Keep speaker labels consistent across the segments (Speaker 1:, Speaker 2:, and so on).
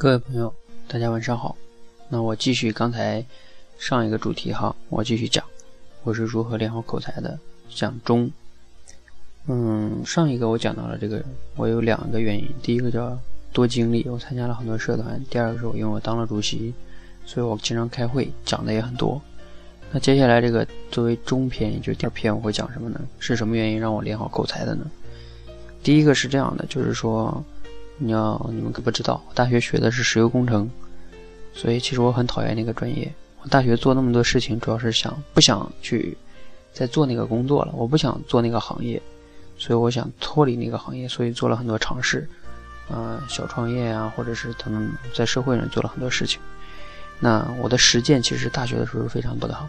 Speaker 1: 各位朋友，大家晚上好。那我继续刚才上一个主题哈，我继续讲我是如何练好口才的，讲中。嗯，上一个我讲到了这个，我有两个原因，第一个叫多经历，我参加了很多社团；第二个是我因为我当了主席，所以我经常开会，讲的也很多。那接下来这个作为中篇，也就是第二篇，我会讲什么呢？是什么原因让我练好口才的呢？第一个是这样的，就是说，你要你们可不知道，我大学学的是石油工程，所以其实我很讨厌那个专业。我大学做那么多事情，主要是想不想去再做那个工作了，我不想做那个行业。所以我想脱离那个行业，所以做了很多尝试，啊，小创业啊，或者是等等，在社会上做了很多事情。那我的实践其实大学的时候是非常多的哈，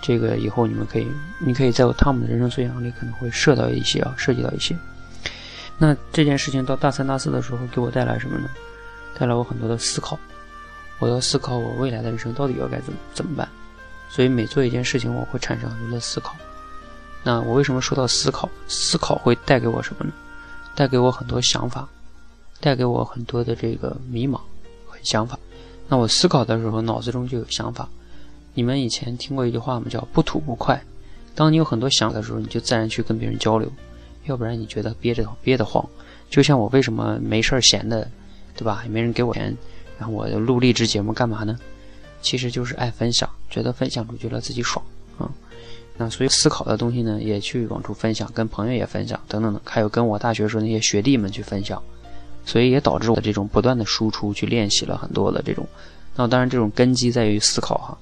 Speaker 1: 这个以后你们可以，你可以在我汤姆的人生素养里可能会涉到一些啊，涉及到一些。那这件事情到大三大四的时候给我带来什么呢？带来我很多的思考，我要思考我未来的人生到底要该怎怎么办。所以每做一件事情，我会产生很多的思考。那我为什么说到思考？思考会带给我什么呢？带给我很多想法，带给我很多的这个迷茫和想法。那我思考的时候，脑子中就有想法。你们以前听过一句话吗？叫“不吐不快”。当你有很多想法的时候，你就自然去跟别人交流，要不然你觉得憋着憋得慌。就像我为什么没事儿闲的，对吧？也没人给我钱，然后我录励志节目干嘛呢？其实就是爱分享，觉得分享出去了自己爽啊。那所以思考的东西呢，也去往出分享，跟朋友也分享，等等等，还有跟我大学时候那些学弟们去分享，所以也导致我的这种不断的输出，去练习了很多的这种。那当然，这种根基在于思考哈，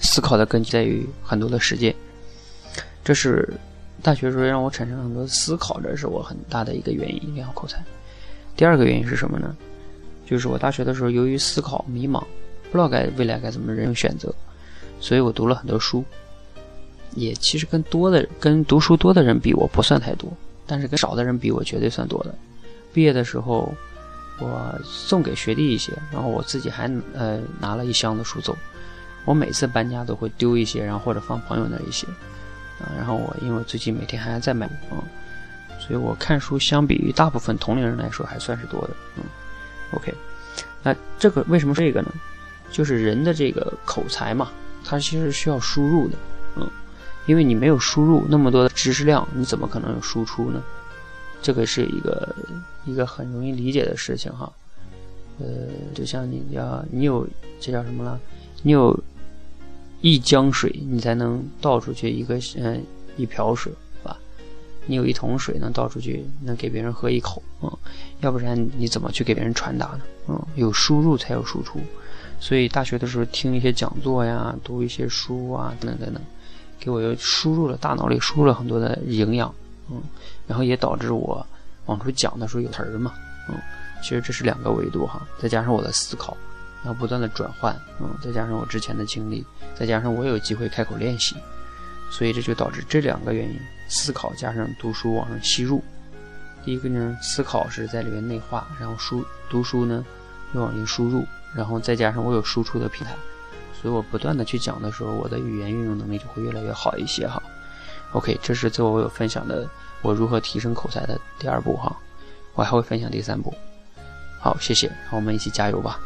Speaker 1: 思考的根基在于很多的实践。这是大学时候让我产生很多思考，这是我很大的一个原因练好口才。第二个原因是什么呢？就是我大学的时候由于思考迷茫，不知道该未来该怎么人生选择，所以我读了很多书。也其实跟多的跟读书多的人比，我不算太多，但是跟少的人比，我绝对算多的。毕业的时候，我送给学弟一些，然后我自己还呃拿了一箱的书走。我每次搬家都会丢一些，然后或者放朋友那一些。然后我因为最近每天还在买啊，所以我看书相比于大部分同龄人来说还算是多的。嗯，OK，那这个为什么这个呢？就是人的这个口才嘛，它其实需要输入的。嗯。因为你没有输入那么多的知识量，你怎么可能有输出呢？这个是一个一个很容易理解的事情哈。呃，就像你要你有这叫什么了？你有一江水，你才能倒出去一个嗯一瓢水，是吧？你有一桶水能倒出去，能给别人喝一口，嗯，要不然你怎么去给别人传达呢？嗯，有输入才有输出。所以大学的时候听一些讲座呀，读一些书啊，等等等等。给我又输入了大脑里输入了很多的营养，嗯，然后也导致我往出讲的时候有词儿嘛，嗯，其实这是两个维度哈，再加上我的思考，然后不断的转换，嗯，再加上我之前的经历，再加上我有机会开口练习，所以这就导致这两个原因：思考加上读书往上吸入。第一个呢，思考是在里面内化，然后输读书呢又往里输入，然后再加上我有输出的平台。所以我不断的去讲的时候，我的语言运用能力就会越来越好一些哈。OK，这是最后我有分享的我如何提升口才的第二步哈，我还会分享第三步。好，谢谢，让我们一起加油吧。